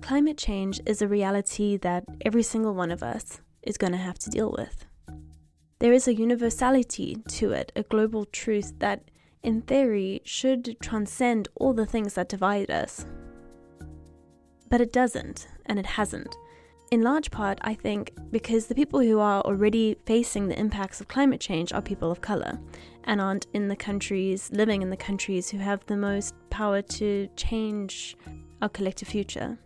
Climate change is a reality that every single one of us is going to have to deal with. There is a universality to it, a global truth that, in theory, should transcend all the things that divide us. But it doesn't, and it hasn't. In large part, I think, because the people who are already facing the impacts of climate change are people of colour and aren't in the countries, living in the countries who have the most power to change our collective future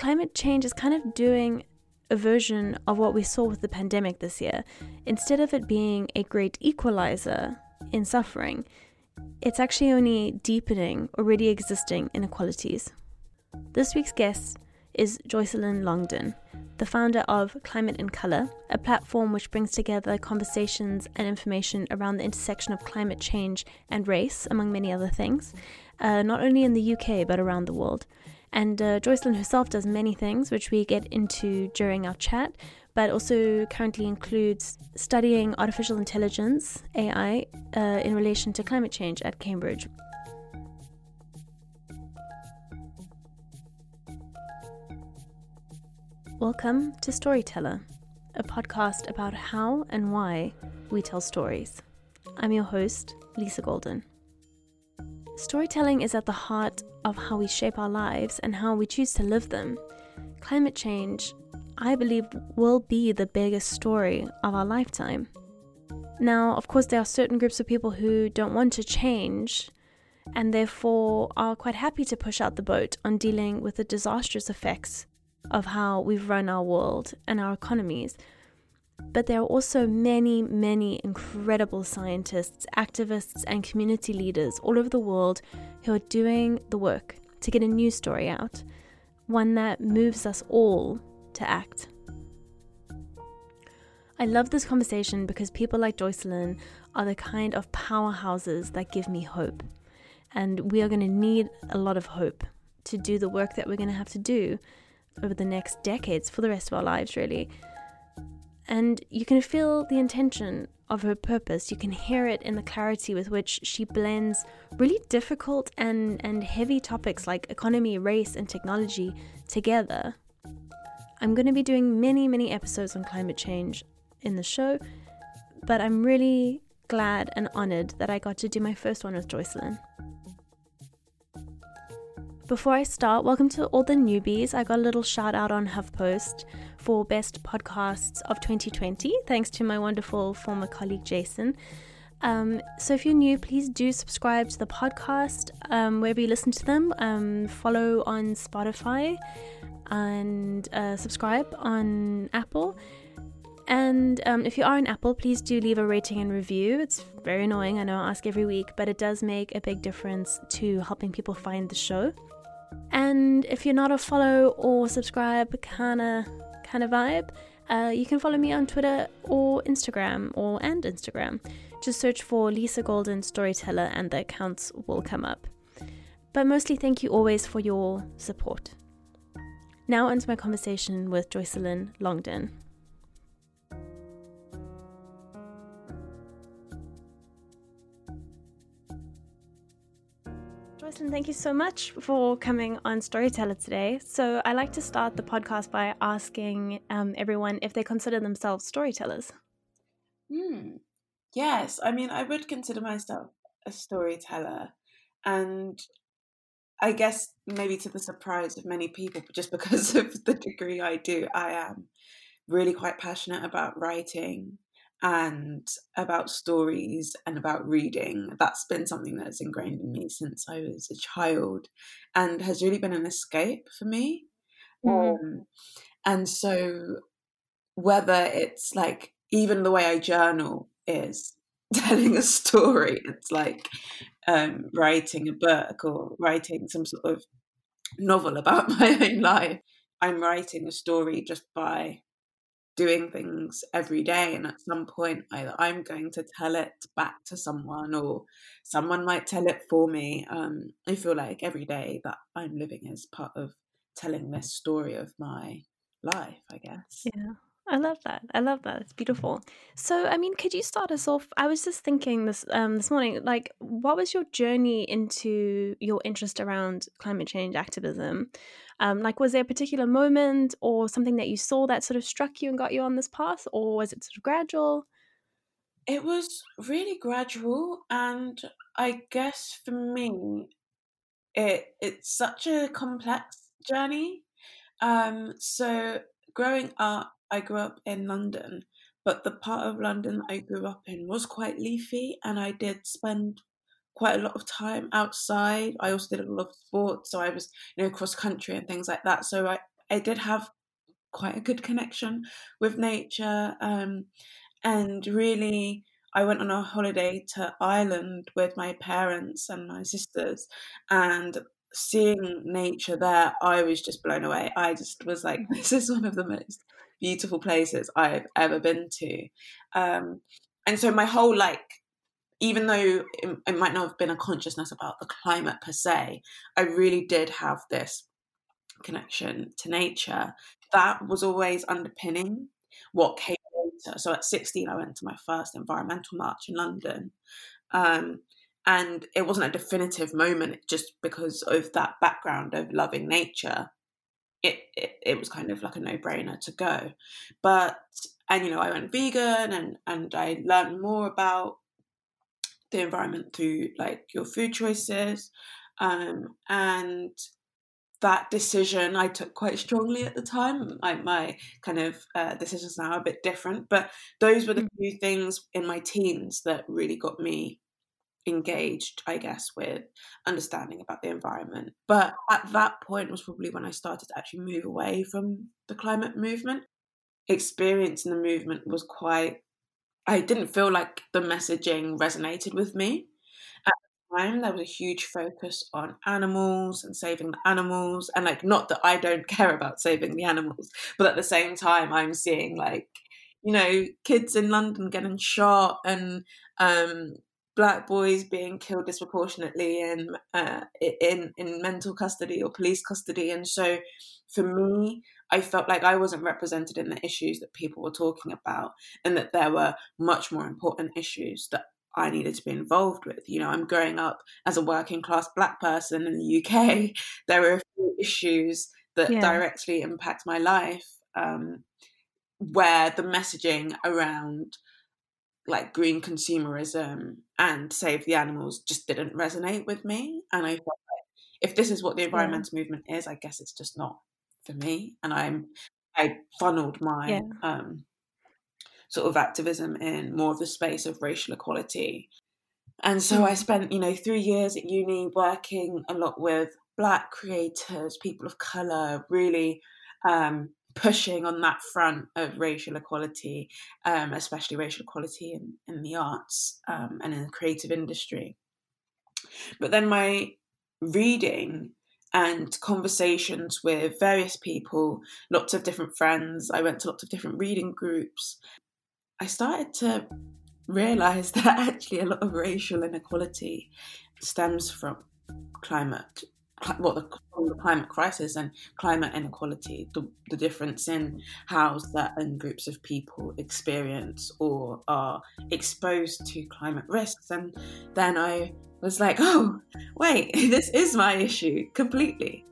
climate change is kind of doing a version of what we saw with the pandemic this year. Instead of it being a great equalizer in suffering, it's actually only deepening already existing inequalities. This week's guest is Jocelyn Longdon, the founder of Climate in Colour, a platform which brings together conversations and information around the intersection of climate change and race, among many other things, uh, not only in the UK but around the world. And uh, Jocelyn herself does many things, which we get into during our chat, but also currently includes studying artificial intelligence, AI, uh, in relation to climate change at Cambridge. Welcome to Storyteller, a podcast about how and why we tell stories. I'm your host, Lisa Golden. Storytelling is at the heart of how we shape our lives and how we choose to live them. Climate change, I believe, will be the biggest story of our lifetime. Now, of course, there are certain groups of people who don't want to change and therefore are quite happy to push out the boat on dealing with the disastrous effects of how we've run our world and our economies but there are also many, many incredible scientists, activists, and community leaders all over the world who are doing the work to get a new story out, one that moves us all to act. I love this conversation because people like Jocelyn are the kind of powerhouses that give me hope. And we are going to need a lot of hope to do the work that we're going to have to do over the next decades for the rest of our lives, really and you can feel the intention of her purpose. You can hear it in the clarity with which she blends really difficult and, and heavy topics like economy, race, and technology together. I'm going to be doing many, many episodes on climate change in the show, but I'm really glad and honored that I got to do my first one with Jocelyn. Before I start, welcome to all the newbies. I got a little shout out on HuffPost for Best Podcasts of 2020, thanks to my wonderful former colleague Jason. Um, so if you're new, please do subscribe to the podcast um, wherever you listen to them. Um, follow on Spotify and uh, subscribe on Apple. And um, if you are on Apple, please do leave a rating and review. It's very annoying, I know I ask every week, but it does make a big difference to helping people find the show. And if you're not a follow or subscribe kind of kind of vibe, uh, you can follow me on Twitter or Instagram or and Instagram. Just search for Lisa Golden Storyteller and the accounts will come up. But mostly thank you always for your support. Now onto my conversation with Jocelyn Longdon. Jocelyn, thank you so much for coming on Storyteller today. So, I like to start the podcast by asking um, everyone if they consider themselves storytellers. Hmm. Yes, I mean, I would consider myself a storyteller, and I guess maybe to the surprise of many people, just because of the degree I do, I am really quite passionate about writing and about stories and about reading. That's been something that's ingrained in me since I was a child and has really been an escape for me. Mm. Um, and so, whether it's like even the way I journal is telling a story, it's like um, writing a book or writing some sort of novel about my own life. I'm writing a story just by doing things every day and at some point either i'm going to tell it back to someone or someone might tell it for me. Um, i feel like every day that i'm living is part of telling this story of my life i guess. Yeah I love that. I love that. It's beautiful. So, I mean, could you start us off? I was just thinking this um, this morning, like, what was your journey into your interest around climate change activism? Um, like, was there a particular moment or something that you saw that sort of struck you and got you on this path, or was it sort of gradual? It was really gradual, and I guess for me, it it's such a complex journey. Um, so growing up, I grew up in London, but the part of London I grew up in was quite leafy, and I did spend quite a lot of time outside. I also did a lot of sports, so I was, you know, cross country and things like that. So I, I did have quite a good connection with nature. Um, and really, I went on a holiday to Ireland with my parents and my sisters, and seeing nature there, I was just blown away. I just was like, this is one of the most beautiful places I've ever been to. Um, and so my whole like, even though it, it might not have been a consciousness about the climate per se, I really did have this connection to nature that was always underpinning what came later. So at 16, I went to my first environmental march in London. Um, and it wasn't a definitive moment just because of that background of loving nature it, it, it was kind of like a no-brainer to go but and you know i went vegan and and i learned more about the environment through like your food choices um, and that decision I took quite strongly at the time. My, my kind of uh, decisions now are a bit different, but those were the mm. few things in my teens that really got me engaged, I guess, with understanding about the environment. But at that point was probably when I started to actually move away from the climate movement. Experience in the movement was quite, I didn't feel like the messaging resonated with me. At the time, there was a huge focus on animals and saving the animals. And like, not that I don't care about saving the animals, but at the same time, I'm seeing like, you know, kids in London getting shot and um, black boys being killed disproportionately in uh, in in mental custody or police custody, and so for me, I felt like I wasn't represented in the issues that people were talking about, and that there were much more important issues that I needed to be involved with. You know, I'm growing up as a working class black person in the UK. There are a few issues that yeah. directly impact my life um, where the messaging around like green consumerism and save the animals just didn't resonate with me. And I felt like if this is what the environmental yeah. movement is, I guess it's just not for me. And I'm I funneled my yeah. um, sort of activism in more of the space of racial equality. And so I mm. spent, you know, three years at uni working a lot with black creators, people of color, really um, pushing on that front of racial equality, um, especially racial equality in, in the arts um, and in the creative industry. But then my reading and conversations with various people, lots of different friends, I went to lots of different reading groups. I started to realize that actually a lot of racial inequality stems from climate what the, the, climate crisis and climate inequality, the, the difference in how certain groups of people experience or are exposed to climate risks. And then I was like, oh, wait, this is my issue completely.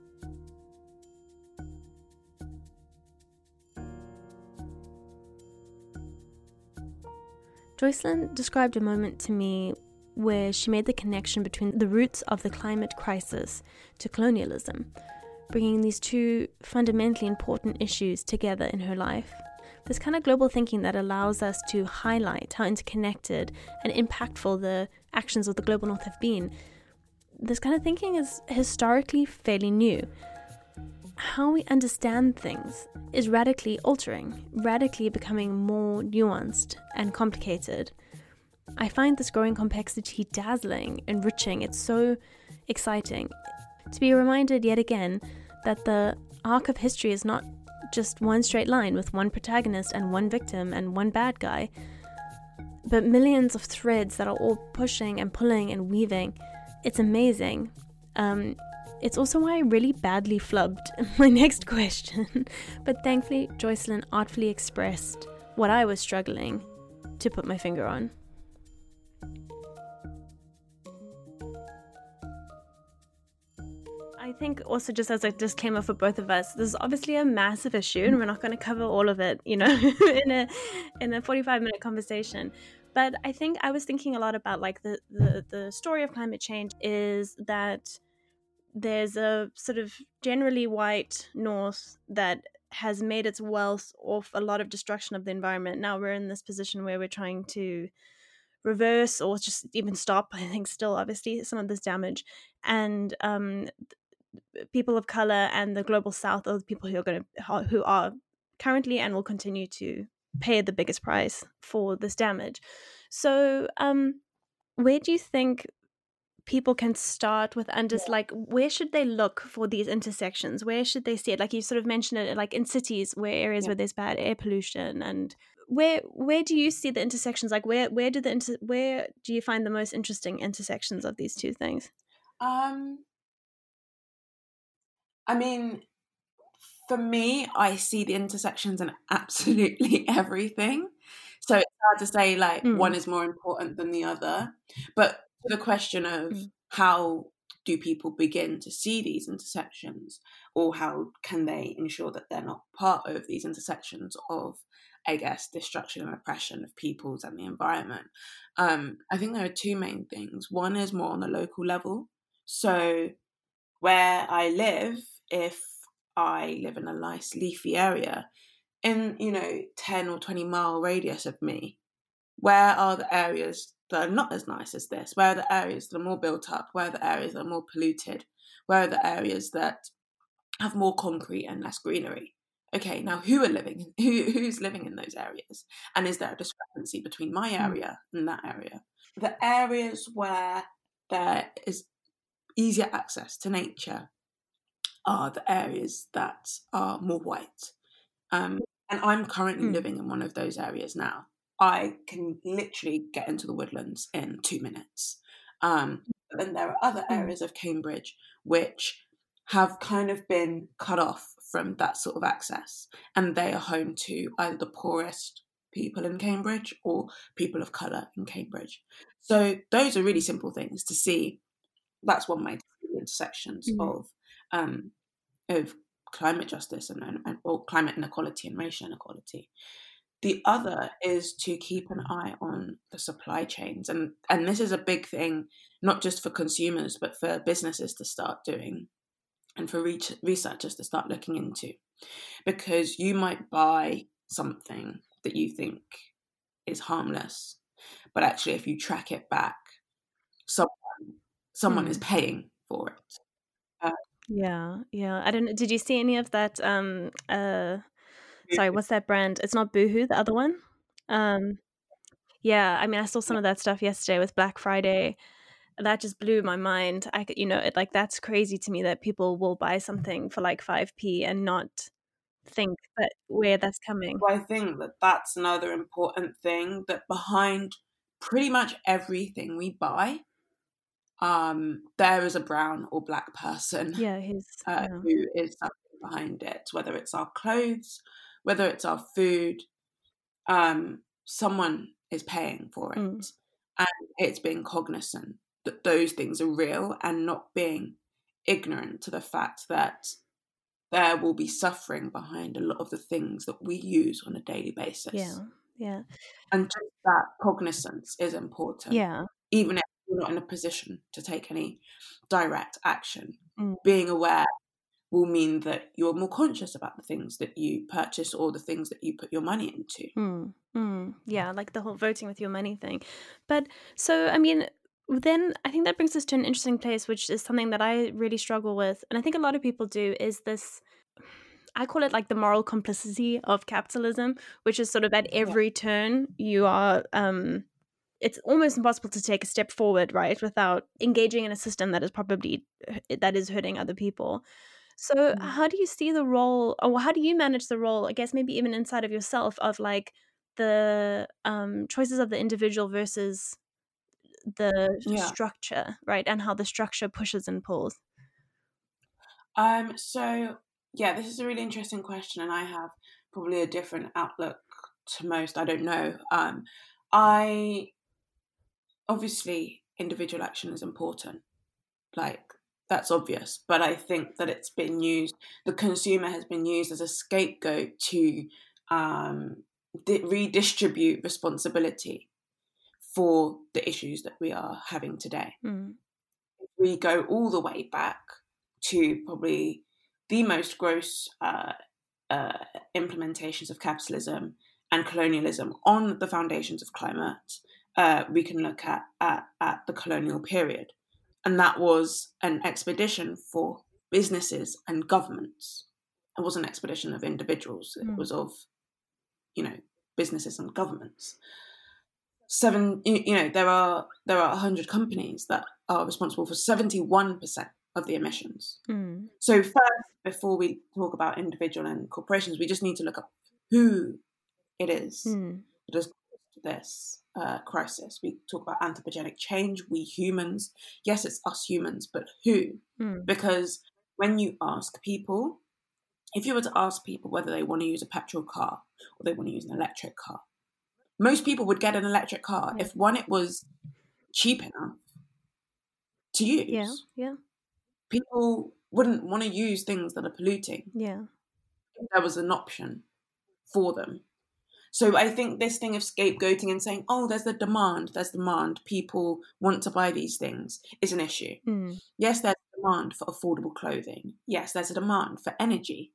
Jocelyn described a moment to me where she made the connection between the roots of the climate crisis to colonialism, bringing these two fundamentally important issues together in her life. This kind of global thinking that allows us to highlight how interconnected and impactful the actions of the global north have been. This kind of thinking is historically fairly new. How we understand things is radically altering, radically becoming more nuanced and complicated. I find this growing complexity dazzling, enriching. It's so exciting to be reminded yet again that the arc of history is not just one straight line with one protagonist and one victim and one bad guy, but millions of threads that are all pushing and pulling and weaving. It's amazing. Um, it's also why I really badly flubbed my next question. but thankfully, Jocelyn artfully expressed what I was struggling to put my finger on. I think also just as a disclaimer for both of us, this is obviously a massive issue, and we're not going to cover all of it, you know, in a in a forty five minute conversation. But I think I was thinking a lot about like the, the the story of climate change is that there's a sort of generally white north that has made its wealth off a lot of destruction of the environment. Now we're in this position where we're trying to reverse or just even stop. I think still obviously some of this damage, and um, people of color and the global south are the people who are going to who are currently and will continue to pay the biggest price for this damage. So um where do you think people can start with and just like where should they look for these intersections? Where should they see it? Like you sort of mentioned it like in cities where areas yeah. where there's bad air pollution and where where do you see the intersections? Like where where do the inter- where do you find the most interesting intersections of these two things? Um I mean, for me, I see the intersections in absolutely everything. So it's hard to say like mm. one is more important than the other. But the question of mm. how do people begin to see these intersections or how can they ensure that they're not part of these intersections of I guess destruction and oppression of peoples and the environment. Um, I think there are two main things. One is more on the local level. So where I live, if I live in a nice leafy area, in you know 10 or 20 mile radius of me, where are the areas that are not as nice as this? Where are the areas that are more built up? Where are the areas that are more polluted? Where are the areas that have more concrete and less greenery? Okay, now who are living? Who who's living in those areas? And is there a discrepancy between my hmm. area and that area? The areas where there is easier access to nature are the areas that are more white. Um, and I'm currently mm. living in one of those areas now. I can literally get into the woodlands in two minutes. Um, then there are other hmm. areas of Cambridge which have kind of been cut off from that sort of access, and they are home to either the poorest people in Cambridge or people of colour in Cambridge. So those are really simple things to see. That's one way to see the intersections mm. of um, of climate justice and, and, and or climate inequality and racial inequality. The other is to keep an eye on the supply chains, and and this is a big thing, not just for consumers but for businesses to start doing, and for re- researchers to start looking into, because you might buy something that you think is harmless, but actually, if you track it back, someone someone is hmm. paying for it. Uh, yeah, yeah. I don't. Did you see any of that? Um, uh, sorry, what's that brand? It's not Boohoo, the other one. Um, yeah. I mean, I saw some of that stuff yesterday with Black Friday. That just blew my mind. I, could, you know, it like that's crazy to me that people will buy something for like five p and not think that where that's coming. Well, I think that that's another important thing that behind pretty much everything we buy um, there is a brown or black person yeah, he's, uh, yeah. who is behind it, whether it's our clothes, whether it's our food, um, someone is paying for it. Mm. And it's being cognizant that those things are real and not being ignorant to the fact that there will be suffering behind a lot of the things that we use on a daily basis. Yeah. Yeah. And just that cognizance is important. Yeah. Even if not in a position to take any direct action. Mm. Being aware will mean that you're more conscious about the things that you purchase or the things that you put your money into. Mm. Mm. Yeah, like the whole voting with your money thing. But so, I mean, then I think that brings us to an interesting place, which is something that I really struggle with. And I think a lot of people do is this. I call it like the moral complicity of capitalism, which is sort of at every yeah. turn you are um, it's almost impossible to take a step forward right without engaging in a system that is probably that is hurting other people so mm. how do you see the role or how do you manage the role i guess maybe even inside of yourself of like the um, choices of the individual versus the yeah. structure right and how the structure pushes and pulls Um, so yeah, this is a really interesting question, and I have probably a different outlook to most. I don't know. Um, I obviously individual action is important, like that's obvious. But I think that it's been used. The consumer has been used as a scapegoat to um, di- redistribute responsibility for the issues that we are having today. Mm. We go all the way back to probably the most gross uh, uh, implementations of capitalism and colonialism on the foundations of climate, uh, we can look at, at, at the colonial period. And that was an expedition for businesses and governments. It was an expedition of individuals. It Mm. was of, you know, businesses and governments. Seven, you, you know, there are there are hundred companies that are responsible for seventy one percent of the emissions. Mm. So first, before we talk about individual and corporations, we just need to look up who it is Mm. that has caused this uh, crisis. We talk about anthropogenic change, we humans. Yes, it's us humans, but who? Mm. Because when you ask people, if you were to ask people whether they want to use a petrol car or they want to use an electric car, most people would get an electric car Yeah. if one, it was cheap enough to use. Yeah. Yeah. People wouldn't want to use things that are polluting Yeah. if there was an option for them. So I think this thing of scapegoating and saying, oh, there's the demand, there's demand, people want to buy these things is an issue. Mm. Yes, there's a demand for affordable clothing. Yes, there's a demand for energy.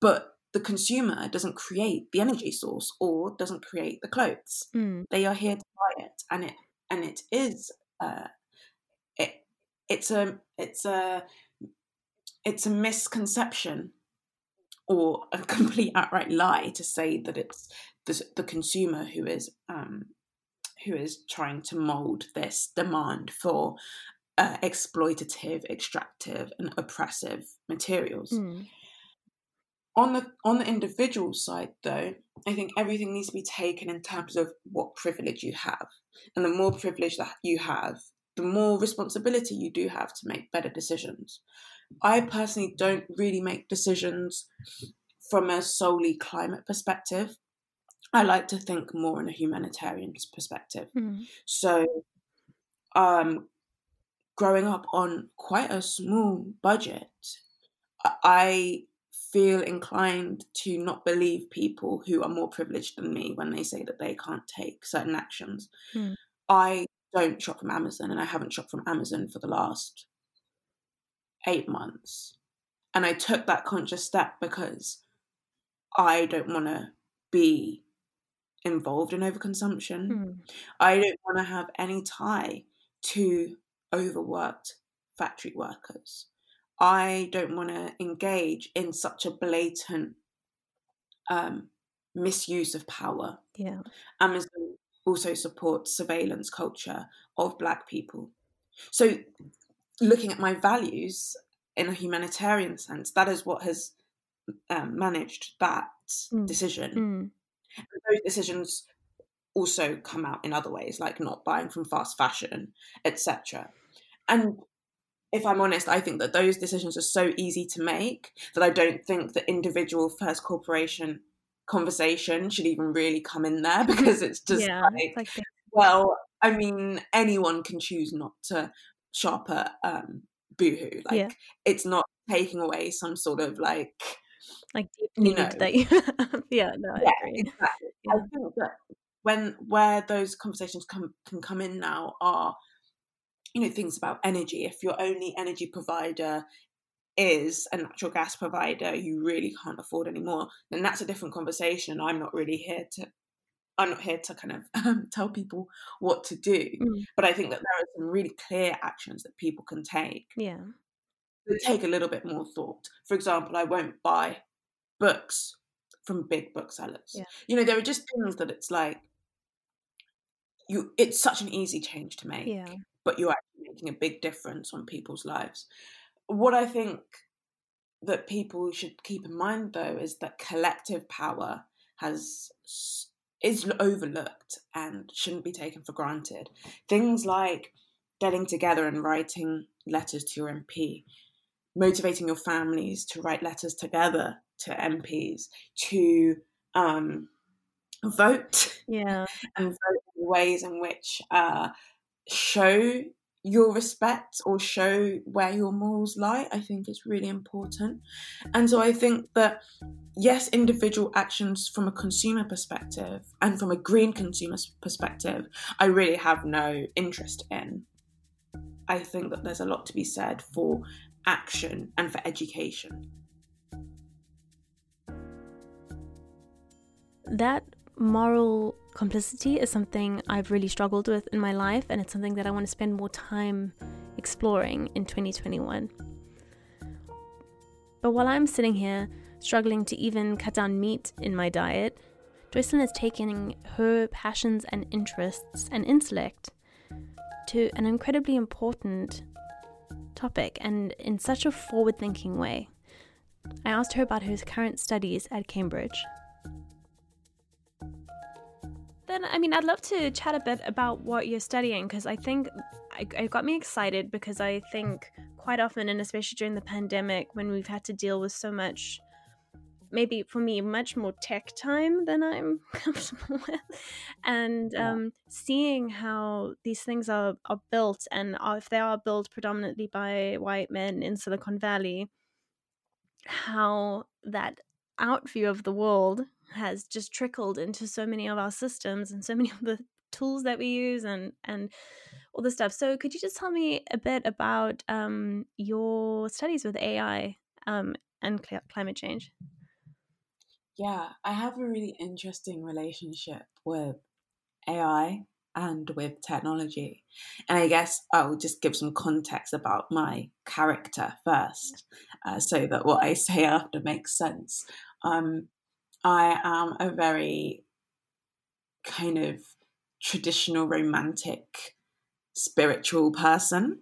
But the consumer doesn't create the energy source or doesn't create the clothes. Mm. They are here to buy it. And it and it is uh it it's a it's a it's a misconception or a complete outright lie to say that it's the, the consumer who is um, who is trying to mold this demand for uh, exploitative, extractive, and oppressive materials. Mm. On the on the individual side, though, I think everything needs to be taken in terms of what privilege you have, and the more privilege that you have, the more responsibility you do have to make better decisions. I personally don't really make decisions from a solely climate perspective. I like to think more in a humanitarian perspective. Mm. So, um, growing up on quite a small budget, I- feel inclined to not believe people who are more privileged than me when they say that they can't take certain actions. Mm. I don't shop from Amazon, and I haven't shopped from Amazon for the last eight months. And I took that conscious step because I don't want to be involved in overconsumption. Mm. I don't want to have any tie to overworked factory workers. I don't want to engage in such a blatant um, misuse of power. Yeah. Amazon also supports surveillance culture of Black people. So, looking at my values in a humanitarian sense, that is what has um, managed that Mm. decision Mm. Those decisions also come out in other ways, like not buying from fast fashion, etc. And if I'm honest, I think that those decisions are so easy to make that I don't think the individual first corporation conversation should even really come in there because it's just yeah. like, like the- well, I mean, anyone can choose not to shop at um, Boohoo. Like, Yeah. it's not taking away some sort of like like deep you know. that you yeah no I agree exactly. Yeah. I think that when where those conversations come can come in now are, you know, things about energy. If your only energy provider is a natural gas provider you really can't afford anymore, then that's a different conversation. and I'm not really here to. I'm not here to kind of um, tell people what to do, Mm. but I think that there are some really clear actions that people can take yeah that take a little bit more thought. For example, I won't buy books from big booksellers. Yeah. You know, there are just things that it's like you it's such an easy change to make, yeah but you're actually making a big difference on people's lives. What I think that people should keep in mind though is that collective power has is overlooked and shouldn't be taken for granted. Things like getting together and writing letters to your MP motivating your families to write letters together to MPs, to um, vote, yeah, and vote in ways in which uh, show your respect or show where your morals lie, I think is really important. And so I think that, yes, individual actions from a consumer perspective and from a green consumer perspective, I really have no interest in. I think that there's a lot to be said for action and for education. That moral complicity is something I've really struggled with in my life, and it's something that I want to spend more time exploring in 2021. But while I'm sitting here struggling to even cut down meat in my diet, Jocelyn is taking her passions and interests and intellect to an incredibly important topic and in such a forward thinking way. I asked her about her current studies at Cambridge then, I mean, I'd love to chat a bit about what you're studying because I think it got me excited because I think quite often, and especially during the pandemic, when we've had to deal with so much, maybe for me, much more tech time than I'm comfortable with, and um, seeing how these things are, are built and if they are built predominantly by white men in Silicon Valley, how that out view of the world has just trickled into so many of our systems and so many of the tools that we use and and all this stuff. So could you just tell me a bit about um, your studies with AI um, and cl- climate change? Yeah, I have a really interesting relationship with AI and with technology. And I guess I'll just give some context about my character first, uh, so that what I say after makes sense. Um, I am a very kind of traditional romantic spiritual person.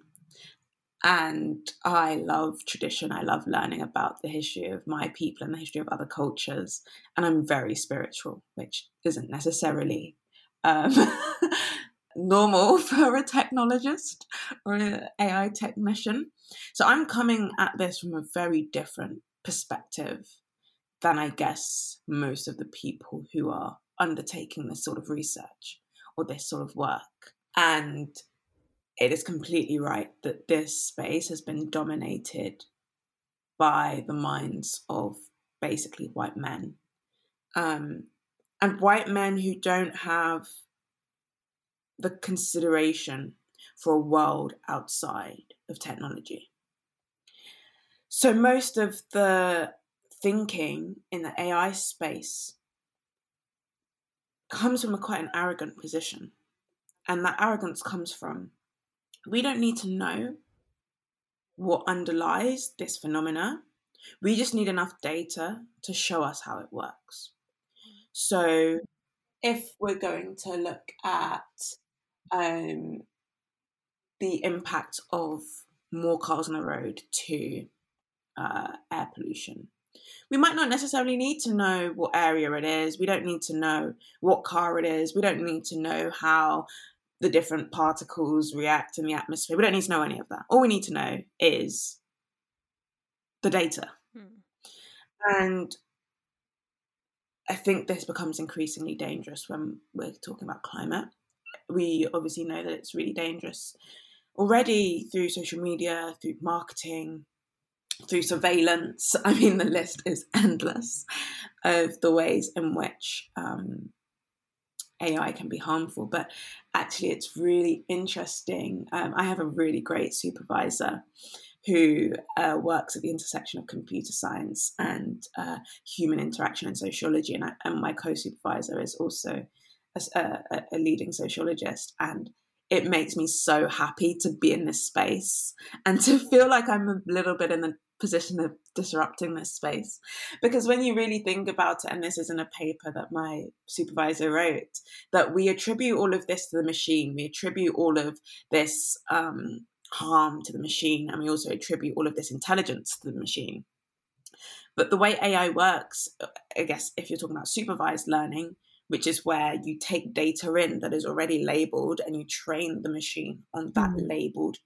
And I love tradition. I love learning about the history of my people and the history of other cultures. And I'm very spiritual, which isn't necessarily um, normal for a technologist or an AI technician. So I'm coming at this from a very different perspective than I guess most of the people who are undertaking this sort of research or this sort of work. And it is completely right that this space has been dominated by the minds of basically white men. Um, and white men who don't have the consideration for a world outside of technology. So most of the thinking in the AI space comes from a quite an arrogant position. And that arrogance comes from we don't need to know what underlies this phenomena. We just need enough data to show us how it works. So, if we're going to look at um, the impact of more cars on the road to uh, air pollution, we might not necessarily need to know what area it is. We don't need to know what car it is. We don't need to know how the different particles react in the atmosphere. We don't need to know any of that. All we need to know is the data. Hmm. And I think this becomes increasingly dangerous when we're talking about climate. We obviously know that it's really dangerous already through social media, through marketing, through surveillance. I mean, the list is endless of the ways in which um, AI can be harmful. But actually, it's really interesting. Um, I have a really great supervisor who uh, works at the intersection of computer science and uh, human interaction and sociology. And, I, and my co supervisor is also a, a, a leading sociologist. And it makes me so happy to be in this space and to feel like I'm a little bit in the position of disrupting this space. Because when you really think about it, and this is in a paper that my supervisor wrote, that we attribute all of this to the machine, we attribute all of this um, harm to the machine, and we also attribute all of this intelligence to the machine. But the way AI works, I guess, if you're talking about supervised learning, which is where you take data in that is already labeled and you train the machine on that mm. labeled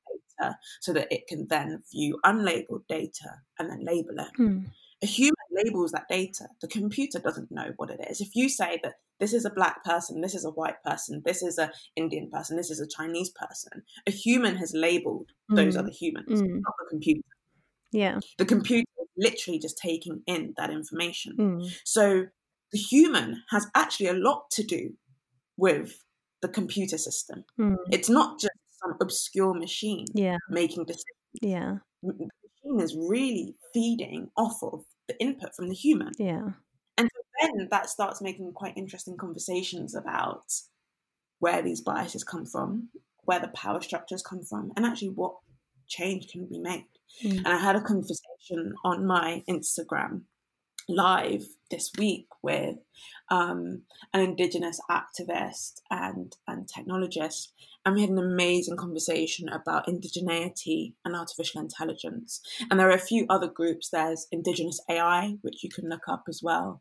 data so that it can then view unlabeled data and then label it. Hmm. A human labels that data. The computer doesn't know what it is. If you say that this is a black person, this is a white person, this is a Indian person, this is a Chinese person, a human has labeled those Mm. other humans, Mm. not the computer. Yeah. The computer is literally just taking in that information. Mm. So the human has actually a lot to do with the computer system. Mm. It's not just some obscure machine Yeah. making decisions. Yeah. The machine is really feeding off of the input from the human. Yeah. And so then that starts making quite interesting conversations about where these biases come from, where the power structures come from, and actually what change can be made. Mm. And I had a conversation on my Instagram live this week with um, an Indigenous activist and, and technologist. And we had an amazing conversation about indigeneity and artificial intelligence. And there are a few other groups. There's Indigenous AI, which you can look up as well.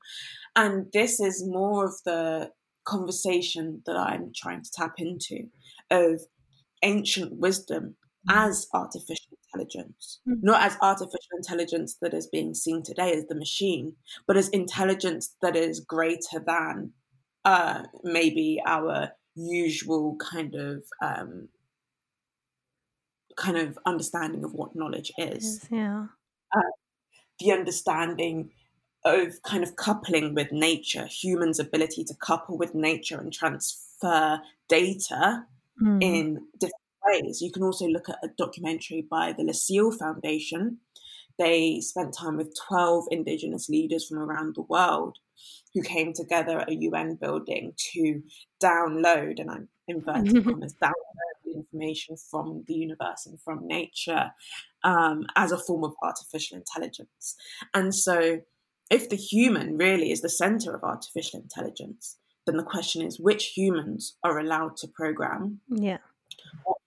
And this is more of the conversation that I'm trying to tap into of ancient wisdom as artificial intelligence, Mm. not as artificial intelligence that is being seen today as the machine, but as intelligence that is greater than uh, maybe our usual kind of um, kind of understanding of what knowledge is. Yeah. The understanding of kind of coupling with nature, humans' ability to couple with nature and transfer data Mm. in different ways. You can also look at a documentary by the Lucille Foundation. They spent time with 12 Indigenous leaders from around the world who came together at a UN building to download, and I'm inverted commas, download the information from the universe and from nature um, as a form of artificial intelligence. And so, if the human really is the center of artificial intelligence, then the question is which humans are allowed to program Yeah.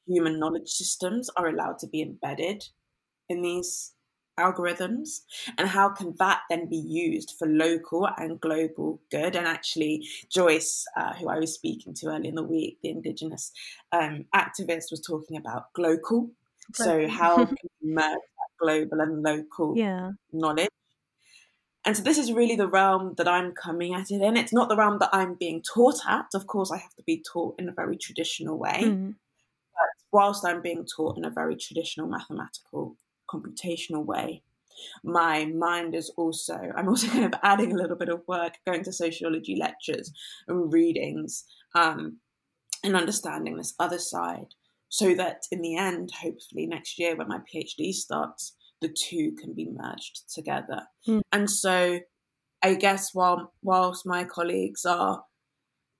Human knowledge systems are allowed to be embedded in these algorithms and how can that then be used for local and global good and actually joyce uh, who i was speaking to earlier in the week the indigenous um, activist was talking about global so how can we merge that global and local Yeah. knowledge and so this is really the realm that I'm coming at it in. It's not the realm that I'm being taught at. Of course, I have to be taught in a very traditional way. Mm. Whilst I'm being taught in a very traditional mathematical, computational way, my mind is also, I'm also kind of adding a little bit of work, going to sociology lectures and readings um, and understanding this other side so that in the end, hopefully next year when my PhD starts, the two can be merged together. Mm. And so I guess while whilst my colleagues are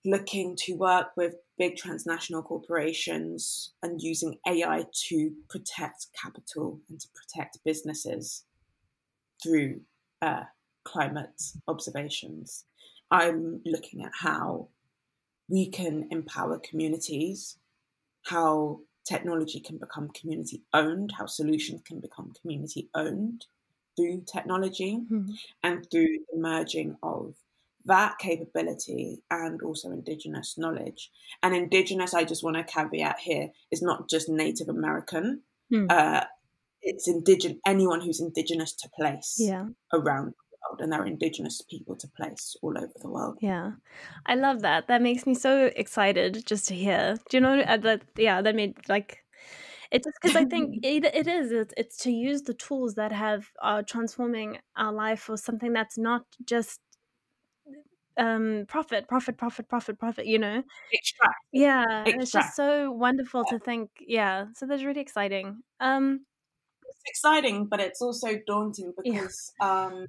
looking to work with big transnational corporations and using AI to protect capital and to protect businesses through uh, climate observations, I'm looking at how we can empower communities, how technology can become community owned, how solutions can become community owned through technology Mm. and through the merging of that capability and also indigenous knowledge. And indigenous, I just want to caveat here, is not just Native American. Mm. Uh, it's indigenous, anyone who's indigenous to place Yeah. around the world, and there are indigenous people to place all over the world. Yeah, I love that. That makes me so excited just to hear. Do you know uh, that? Yeah, that made like it's just because I think it, it is. It's, it's to use the tools that have are transforming our life for something that's not just um profit, profit, profit, profit, profit. You know? Extract. Yeah, and it's just so wonderful to think. Yeah, so that's really exciting. Um, It's exciting, but it's also daunting Yeah. because um,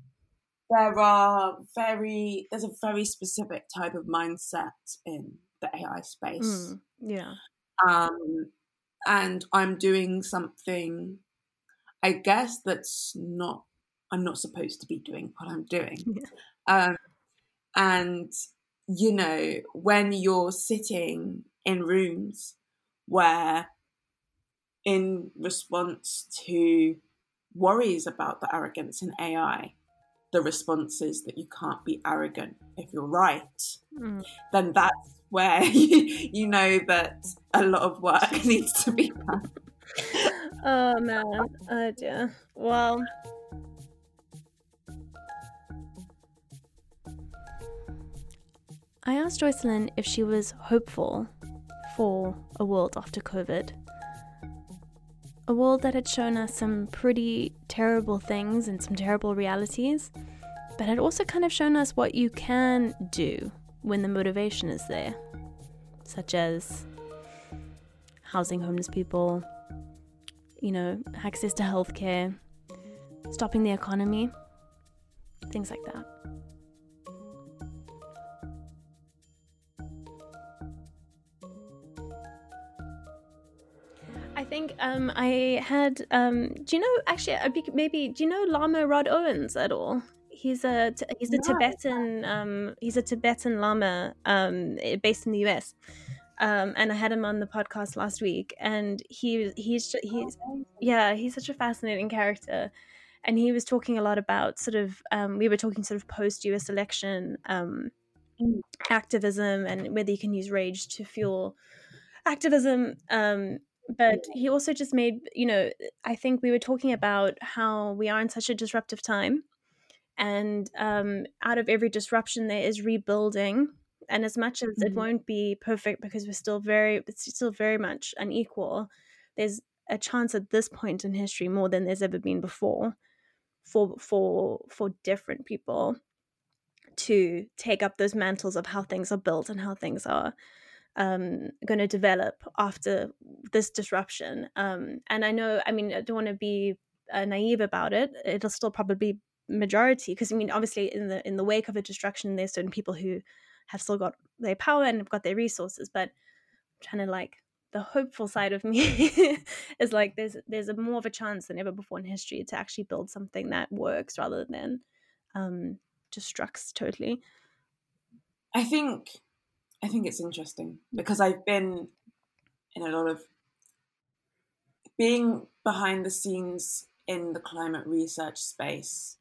there are very there's a very specific type of mindset in the AI space. mm, yeah, um, and I'm doing something, I guess that's not I'm not supposed to be doing what I'm doing. Yeah. Um, and you know, when you're sitting in rooms where, in response to worries about the arrogance in AI, the response is that you can't be arrogant if you're right mm, then that's where you, you know that a lot of work needs to be done. Oh man, oh dear. Well, I asked Jocelyn if she was hopeful for a world after COVID. A world that had shown us some pretty terrible things and some terrible realities, but had also kind of shown us what you can do when the motivation is there, such as housing homeless people, you know, access to healthcare, stopping the economy, things like that. Think um, I had. Um, do you know? Actually, maybe do you know Lama Rod Owens at all? He's a he's a Tibetan um, he's a Tibetan Lama um, based in the US. Um, and I had him on the podcast last week, and he he's he's yeah he's such a fascinating character, and he was talking a lot about sort of um, we were talking sort of post U.S. election um, mm. activism and whether you can use rage to fuel activism. Um, but he also just made you know I think we were talking about how we are in such a disruptive time, and um, out of every disruption there is rebuilding and as much as mm-hmm. it won't be perfect because we're still very it's still very much unequal there's a chance at this point in history more than there's ever been before for for for different people to take up those mantles of how things are built and how things are um, going to develop after this disruption. Um, and I know, I mean, I don't want to be uh, naive about it. It'll still probably majority because I mean, obviously, in the in the wake of a destruction, there's certain people who have still got their power and have got their resources but I'm trying to like the hopeful side of me is like there's there's a more of a chance than ever before in history to actually build something that works rather than um destructs totally i think i think it's interesting because i've been in a lot of being behind the scenes in the climate research space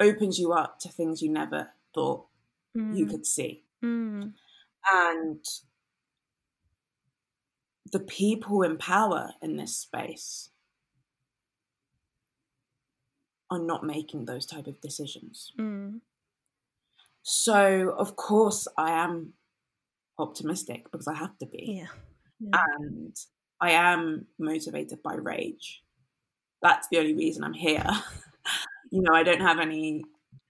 opens you up to things you never thought mm. you could see. Mm. And the people in power in this space are not making those type of decisions. Mm. So of course I am optimistic because I have to be. Yeah. yeah. And I am motivated by rage. That's the only reason I'm here. you know, I don't have any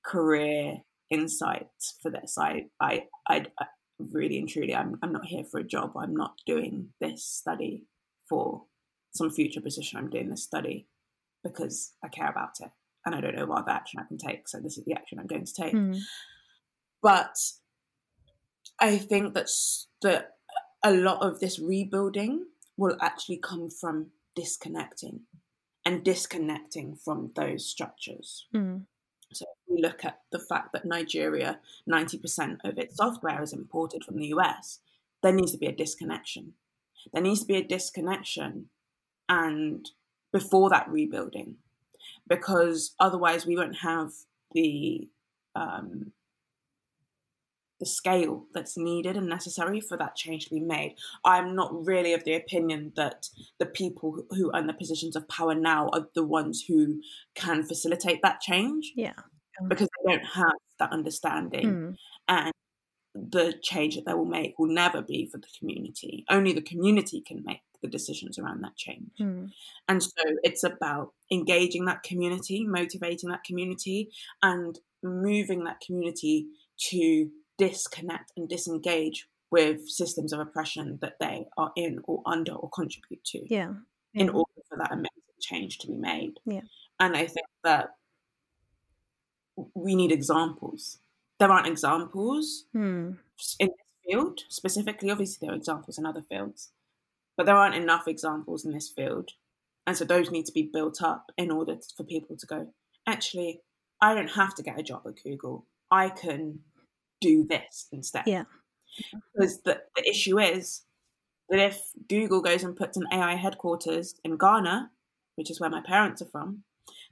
career insights for this. I, I, I, I really and truly, I'm, I'm not here for a job. I'm not doing this study for some future position. I'm doing this study because I care about it and I don't know what other action I can take. So this is the action I'm going to take. Mm. But I think that that a lot of this rebuilding will actually come from disconnecting and disconnecting from those structures. Mm. So if we look at the fact that Nigeria, 90% of its software is imported from the US, there needs to be a disconnection. There needs to be a disconnection and before that rebuilding, because otherwise we won't have the um, the scale that's needed and necessary for that change to be made. I'm not really of the opinion that the people who are in the positions of power now are the ones who can facilitate that change. Yeah. Because they don't have that understanding. Mm. And the change that they will make will never be for the community. Only the community can make the decisions around that change. Mm. And so it's about engaging that community, motivating that community, and moving that community to disconnect and disengage with systems of oppression that they are in or under or contribute to. Yeah. In order for that amazing change to be made. Yeah. And I think that we need examples. There aren't examples hmm. in this field specifically. Obviously, there are examples in other fields, but there aren't enough examples in this field. And so those need to be built up in order for people to go, actually, I don't have to get a job at Google. I can do this instead. Yeah. Because the, the issue is that if Google goes and puts an AI headquarters in Ghana, which is where my parents are from,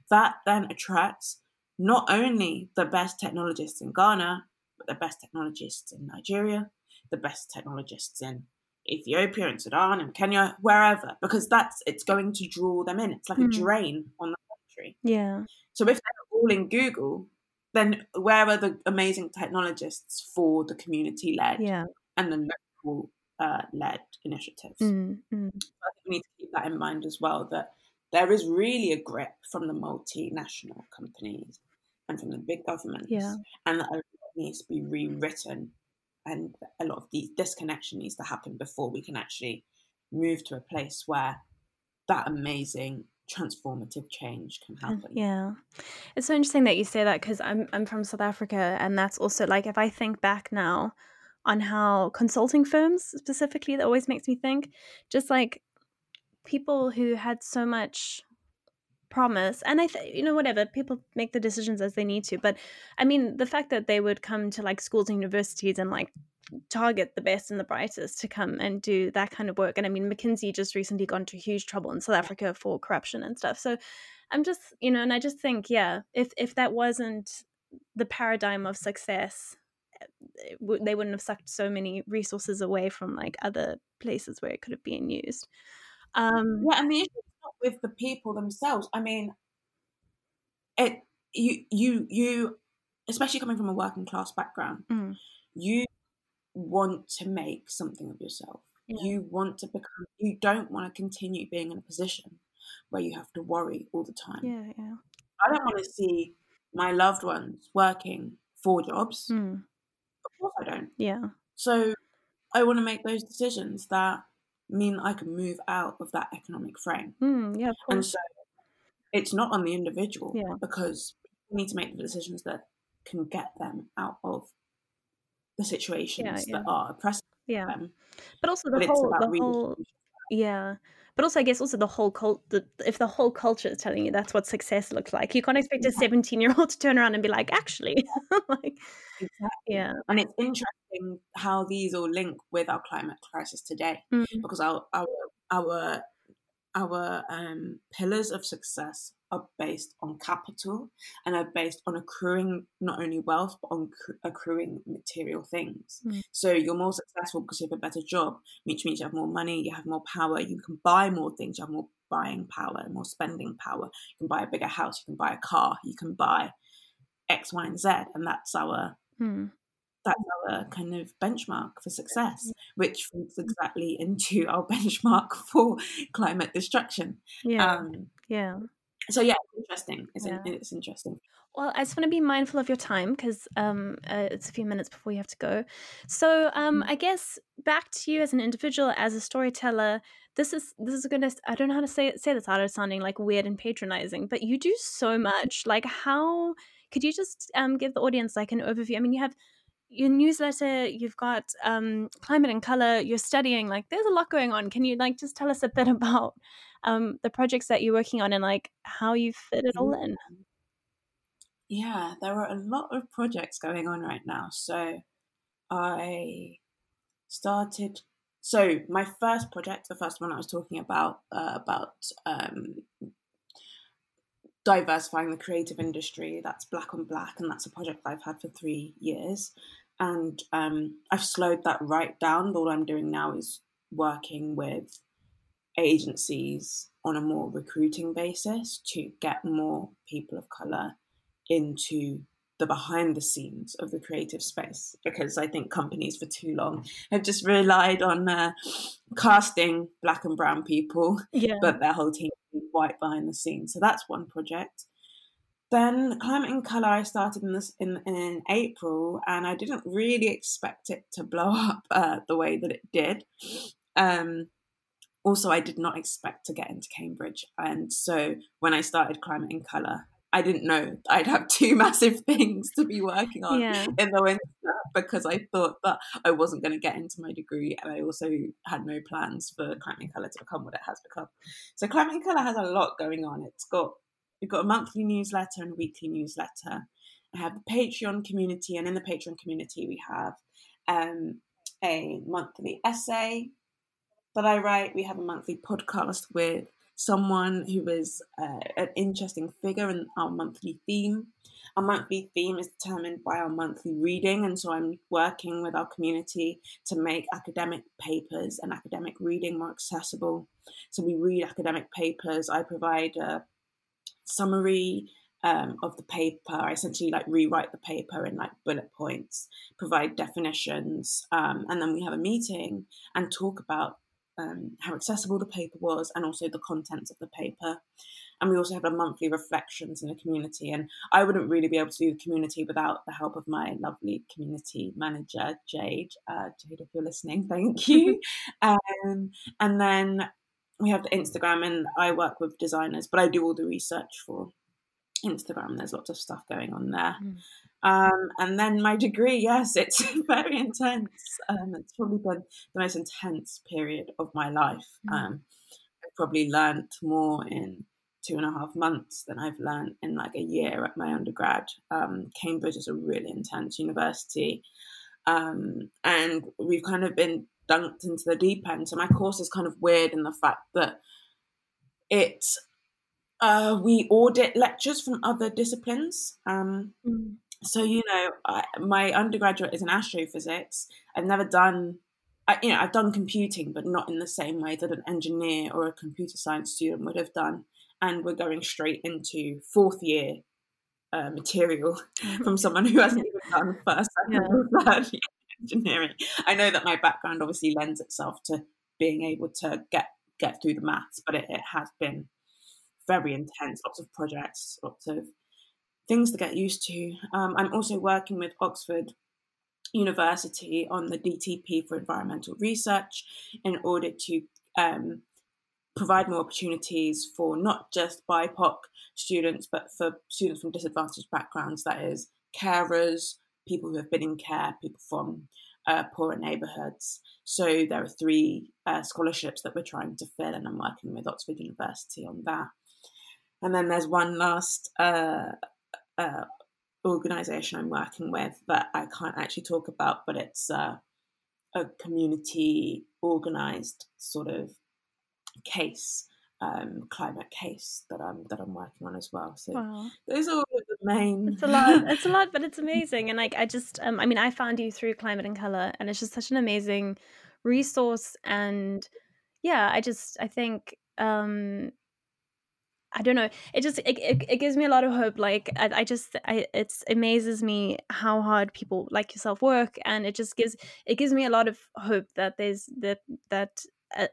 that then attracts not only the best technologists in Ghana, but the best technologists in Nigeria, the best technologists in Ethiopia and Sudan and Kenya, wherever, because that's it's going to draw them in. It's like mm. a hmm. drain on the country. Yeah. So if they're all in Google, then where are the amazing technologists for the community led yeah. and the local uh, led initiatives? Mm, mm. So think we need to keep that in mind as well. That there is really a grip from the multinational companies and from the big governments, yeah. and that a lot needs to be rewritten, and a lot of these disconnection needs to happen before we can actually move to a place where that amazing transformative change can uh, happen. Yeah. It's so interesting that you say that because I'm I'm from South Africa and that's also like if I think back now on how consulting firms specifically that always makes me think just like people who had so much promise and i th- you know whatever people make the decisions as they need to but i mean the fact that they would come to like schools and universities and like target the best and the brightest to come and do that kind of work and i mean mckinsey just recently got into huge trouble in south africa for corruption and stuff so i'm just you know and i just think yeah if if that wasn't the paradigm of success eh, they wouldn't have sucked so many resources away from like other places where it could have been used um, yeah, and the issue is not with the people themselves. I mean, it you you you, especially coming from a working class background, mm. you want to make something of yourself. Yeah. You want to become. You don't want to continue being in a position where you have to worry all the time. Yeah, yeah. I don't want to see my loved ones working four jobs. Mm. Of course, I don't. Yeah. So I want to make those decisions that mean I can move out of that economic frame. Mm, yeah, and so it's not on the individual yeah. because we need to make the decisions that can get them out of the situations yeah, yeah. that are oppressive. Yeah, but also the but whole, the whole, yeah. But also, I guess also the whole cult. The, if the whole culture is telling you that's what success looks like, you can't expect a seventeen-year-old to turn around and be like, actually, like, exactly. yeah. And it's interesting how these all link with our climate crisis today, mm-hmm. because our our our our um, pillars of success are based on capital and are based on accruing not only wealth but on accruing material things. Mm. So you're more successful because you have a better job, which means you have more money, you have more power, you can buy more things, you have more buying power, more spending power. You can buy a bigger house, you can buy a car, you can buy X, Y, and Z, and that's our mm that's our kind of benchmark for success, which feeds exactly into our benchmark for climate destruction. Yeah. Um, yeah. So yeah, it's interesting. It's, yeah. in, it's interesting. Well, I just want to be mindful of your time because um, uh, it's a few minutes before you have to go. So um, mm. I guess back to you as an individual, as a storyteller. This is this is gonna. I don't know how to say say this without sounding like weird and patronizing, but you do so much. Like, how could you just um, give the audience like an overview? I mean, you have your newsletter you've got um, climate and color you're studying like there's a lot going on. Can you like just tell us a bit about um, the projects that you're working on and like how you fit it all in? Yeah there are a lot of projects going on right now. So i started so my first project the first one i was talking about uh, about um, diversifying the creative industry that's black on black and that's a project i've had for three years and um, I've slowed that right down. All I'm doing now is working with agencies on a more recruiting basis to get more people of color into the behind the scenes of the creative space because I think companies for too long have just relied on uh, casting black and brown people, yeah. but their whole team is white behind the scenes. So that's one project. Then Climate in Colour, I started in this in, in April, and I didn't really expect it to blow up uh, the way that it did. Um, also, I did not expect to get into Cambridge, and so when I started Climate in Colour, I didn't know I'd have two massive things to be working on yeah. in the winter because I thought that I wasn't going to get into my degree, and I also had no plans for Climate in Colour to become what it has become. So Climate in Colour has a lot going on. It's got We've got a monthly newsletter and a weekly newsletter. I have the Patreon community, and in the Patreon community, we have um, a monthly essay that I write. We have a monthly podcast with someone who is uh, an interesting figure in our monthly theme. Our monthly theme is determined by our monthly reading, and so I'm working with our community to make academic papers and academic reading more accessible. So we read academic papers. I provide a summary um, of the paper. I essentially like rewrite the paper in like bullet points, provide definitions, um, and then we have a meeting and talk about um, how accessible the paper was and also the contents of the paper. And we also have a monthly reflections in the community. And I wouldn't really be able to do the community without the help of my lovely community manager, Jade. Uh, Jade, if you're listening, thank you. um, and then we have the Instagram, and I work with designers, but I do all the research for Instagram. There's lots of stuff going on there. Mm. Um, and then my degree, yes, it's very intense. Um, it's probably been the most intense period of my life. Mm. Um, I've probably learned more in two and a half months than I've learned in like a year at my undergrad. Um, Cambridge is a really intense university. Um, and we've kind of been dunked into the deep end. So my course is kind of weird in the fact that it uh, we audit lectures from other disciplines. Um, mm. So you know, I, my undergraduate is in astrophysics. I've never done, I, you know, I've done computing, but not in the same way that an engineer or a computer science student would have done. And we're going straight into fourth year uh, material from someone who hasn't even done first, second, yeah. or third year engineering. I know that my background obviously lends itself to being able to get get through the maths, but it, it has been very intense. Lots of projects, lots of things to get used to. Um, I'm also working with Oxford University on the DTP for environmental research in order to um, provide more opportunities for not just BIPOC students, but for students from disadvantaged backgrounds, that is, carers, people who have been in care, people from uh, poorer neighbourhoods. So there are three uh, scholarships that we're trying to fill, and I'm working with Oxford University on that. And then there's one last uh, uh, organization I'm working with that I can't actually talk about, but it's uh, a community organized sort of case, um, climate case that I'm that I'm working on as well. So wow. those are the main. It's a lot. It's a lot, but it's amazing. And like I just, um, I mean, I found you through Climate and Color, and it's just such an amazing resource. And yeah, I just, I think um I don't know. It just it, it, it, gives me a lot of hope. Like I, I just I it's amazes me how hard people like yourself work, and it just gives it gives me a lot of hope that there's that that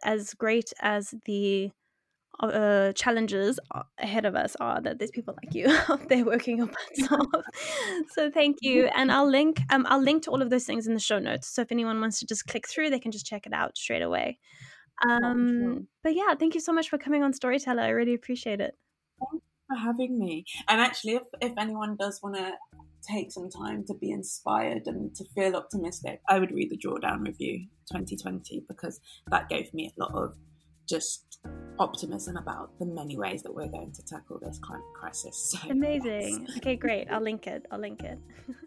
as great as the uh, challenges ahead of us are that there's people like you out there working your butts off. so thank you, and I'll link um I'll link to all of those things in the show notes. So if anyone wants to just click through, they can just check it out straight away. Um, but yeah, thank you so much for coming on Storyteller. I really appreciate it. Thanks for having me. And actually, if, if anyone does want to take some time to be inspired and to feel optimistic, I would read the Drawdown Review 2020 because that gave me a lot of just optimism about the many ways that we're going to tackle this climate crisis. So, Amazing. Yes. Okay, great. I'll link it. I'll link it.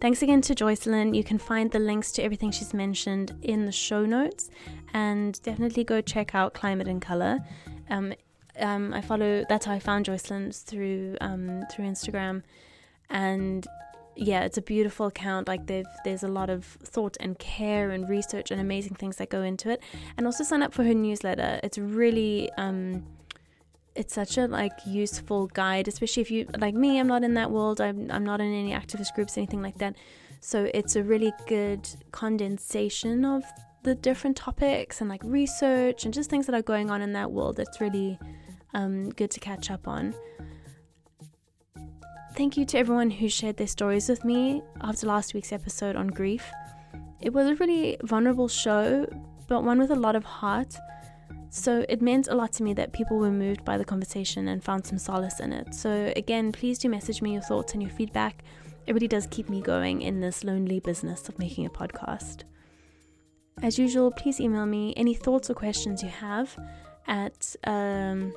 Thanks again to Jocelyn. You can find the links to everything she's mentioned in the show notes, and definitely go check out Climate in Color. Um, um, I follow. That's how I found Jocelyn through um, through Instagram, and yeah, it's a beautiful account. Like there's a lot of thought and care and research and amazing things that go into it. And also sign up for her newsletter. It's really um, it's such a like useful guide especially if you like me i'm not in that world i'm, I'm not in any activist groups anything like that so it's a really good condensation of the different topics and like research and just things that are going on in that world It's really um, good to catch up on thank you to everyone who shared their stories with me after last week's episode on grief it was a really vulnerable show but one with a lot of heart so it meant a lot to me that people were moved by the conversation and found some solace in it. So again, please do message me your thoughts and your feedback. It really does keep me going in this lonely business of making a podcast. As usual, please email me any thoughts or questions you have at um,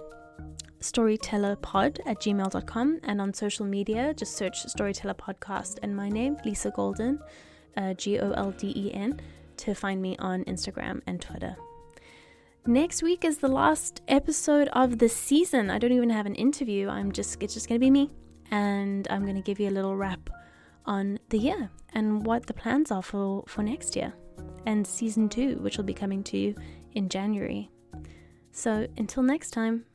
storytellerpod at gmail.com and on social media, just search Storyteller Podcast and my name, Lisa Golden, uh, G O L D E N, to find me on Instagram and Twitter. Next week is the last episode of the season. I don't even have an interview. I'm just it's just going to be me and I'm going to give you a little wrap on the year and what the plans are for for next year and season 2 which will be coming to you in January. So until next time,